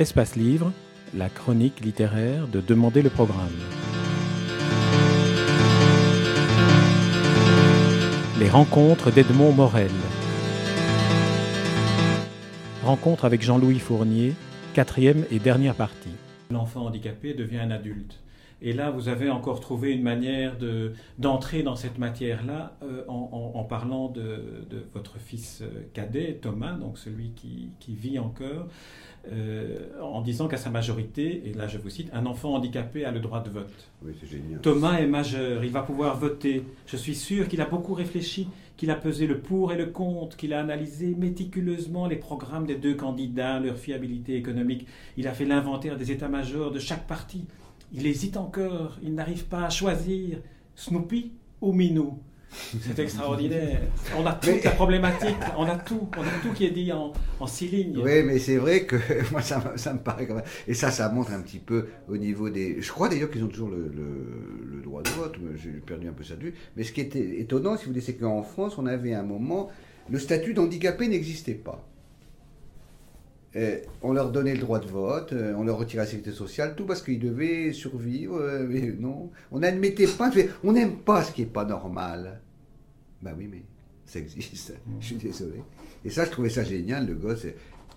Espace Livre, la chronique littéraire de Demander le programme. Les rencontres d'Edmond Morel. Rencontre avec Jean-Louis Fournier, quatrième et dernière partie. L'enfant handicapé devient un adulte. Et là, vous avez encore trouvé une manière de, d'entrer dans cette matière-là euh, en, en- en parlant de, de votre fils euh, cadet, Thomas, donc celui qui, qui vit encore, euh, en disant qu'à sa majorité, et là je vous cite, un enfant handicapé a le droit de vote. Oui, c'est génial. Thomas est majeur, il va pouvoir voter. Je suis sûr qu'il a beaucoup réfléchi, qu'il a pesé le pour et le contre, qu'il a analysé méticuleusement les programmes des deux candidats, leur fiabilité économique. Il a fait l'inventaire des états-majors de chaque parti. Il hésite encore, il n'arrive pas à choisir Snoopy ou Minou. C'est extraordinaire. On a toute Mais- la problématique, on a tout, on a tout qui est dit en, en six lignes. Oui, mais c'est vrai que moi, ça, me- ça me paraît quand même. Et ça, ça montre un petit peu au niveau des. Je crois d'ailleurs qu'ils ont toujours le, le- le droit de vote. mais J'ai perdu un peu ça de vue. Mais ce qui était étonnant, si vous voulez, c'est qu'en France, on avait un moment, le statut d'handicapé n'existait pas. On leur donnait le droit de vote, euh, on leur retirait la sécurité sociale, tout parce qu'ils devaient survivre. euh, mais non, on n'admettait pas. On n'aime pas ce qui est pas normal. Ben oui, mais ça existe. Je suis désolé. Et ça, je trouvais ça génial. Le gosse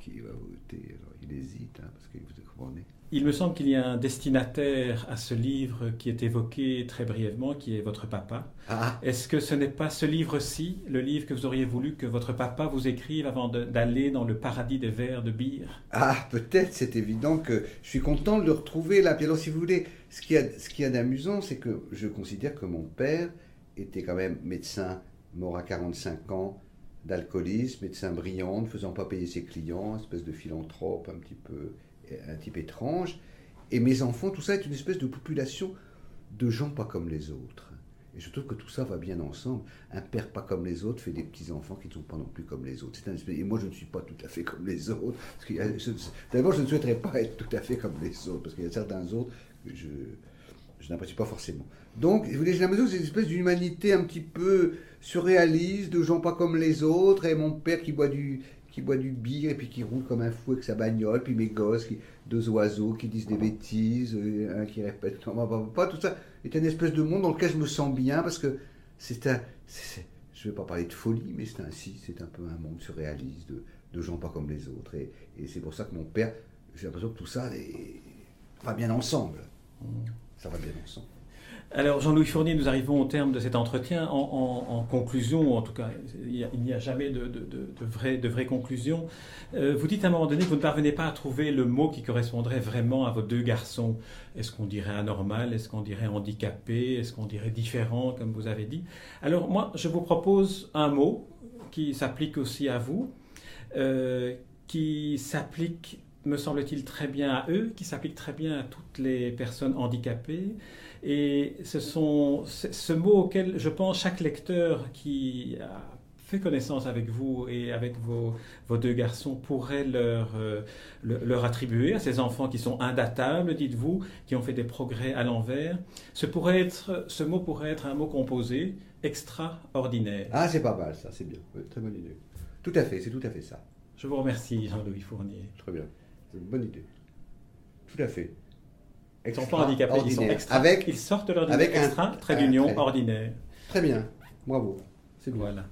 qui va voter, alors, il hésite hein, parce que vous comprenez. Il me semble qu'il y a un destinataire à ce livre qui est évoqué très brièvement, qui est votre papa. Ah, Est-ce que ce n'est pas ce livre-ci, le livre que vous auriez voulu que votre papa vous écrive avant d'aller dans le paradis des vers de Beer ah peut-être, c'est évident que je suis content de le retrouver là. Puis alors, si vous voulez, ce qu'il y a, ce qu'il y a d'amusant, c'est que je considère que mon père était quand même médecin, mort à 45 ans, d'alcoolisme, médecin brillant, ne faisant pas payer ses clients, espèce de philanthrope un petit peu, un type étrange. Et mes enfants, tout ça est une espèce de population de gens pas comme les autres. Et je trouve que tout ça va bien ensemble. Un père pas comme les autres fait des petits-enfants qui ne sont pas non plus comme les autres. Un espèce- Et moi, je ne suis pas tout à fait comme les autres. D'abord, je ne souhaiterais pas être tout à fait comme les autres, parce qu'il y a certains autres que je, je n'apprécie pas forcément. Donc, vous voulez, j'ai l'impression que c'est une espèce d'humanité un petit peu surréaliste, de gens pas comme les autres, et mon père qui boit du qui boit du bière et puis qui roule comme un fou avec sa bagnole, puis mes gosses, qui, deux oiseaux qui disent des bêtises, euh, un qui répète pas tout ça. Est une espèce de monde dans lequel je me sens bien parce que c'est un, c'est- je vais pas parler de folie, mais c'est ainsi, c'est un peu un monde surréaliste de, de gens pas comme les autres, et, c'est pour ça que mon père, j'ai l'impression que tout ça va bien ensemble, ça va bien ensemble. Alors, Jean-Louis Fournier, nous arrivons au terme de cet entretien. En, conclusion, en tout cas, il n'y a, jamais de, de, de, vraies conclusions. Euh, vous dites à un moment donné que vous ne parvenez pas à trouver le mot qui correspondrait vraiment à vos deux garçons. Est-ce qu'on dirait anormal? Est-ce qu'on dirait handicapé? Est-ce qu'on dirait différent, comme vous avez dit? Alors, moi, je vous propose un mot qui s'applique aussi à vous, euh, qui s'applique, me semble-t-il, très bien à eux, qui s'applique très bien à toutes les personnes handicapées. Et ce sont ce mot auquel je pense chaque lecteur qui a fait connaissance avec vous et avec vos, vos deux garçons pourrait leur, euh, le- leur attribuer à ces enfants qui sont indatables, dites-vous, qui ont fait des progrès à l'envers. Ce, pourrait être, ce mot pourrait être un mot composé extraordinaire. Ah, c'est pas mal ça, c'est bien, Oui, très bonne idée. Tout à fait, c'est tout à fait ça, Je vous remercie, Jean-Louis Fournier. très bien, c'est une bonne idée. Tout à fait. Les enfants handicapés, ils sont extra, Avec, ils sortent de l'ordinaire avec un- extra, trait un d'union, trait. ordinaire. très bien, bravo, c'est. Voilà.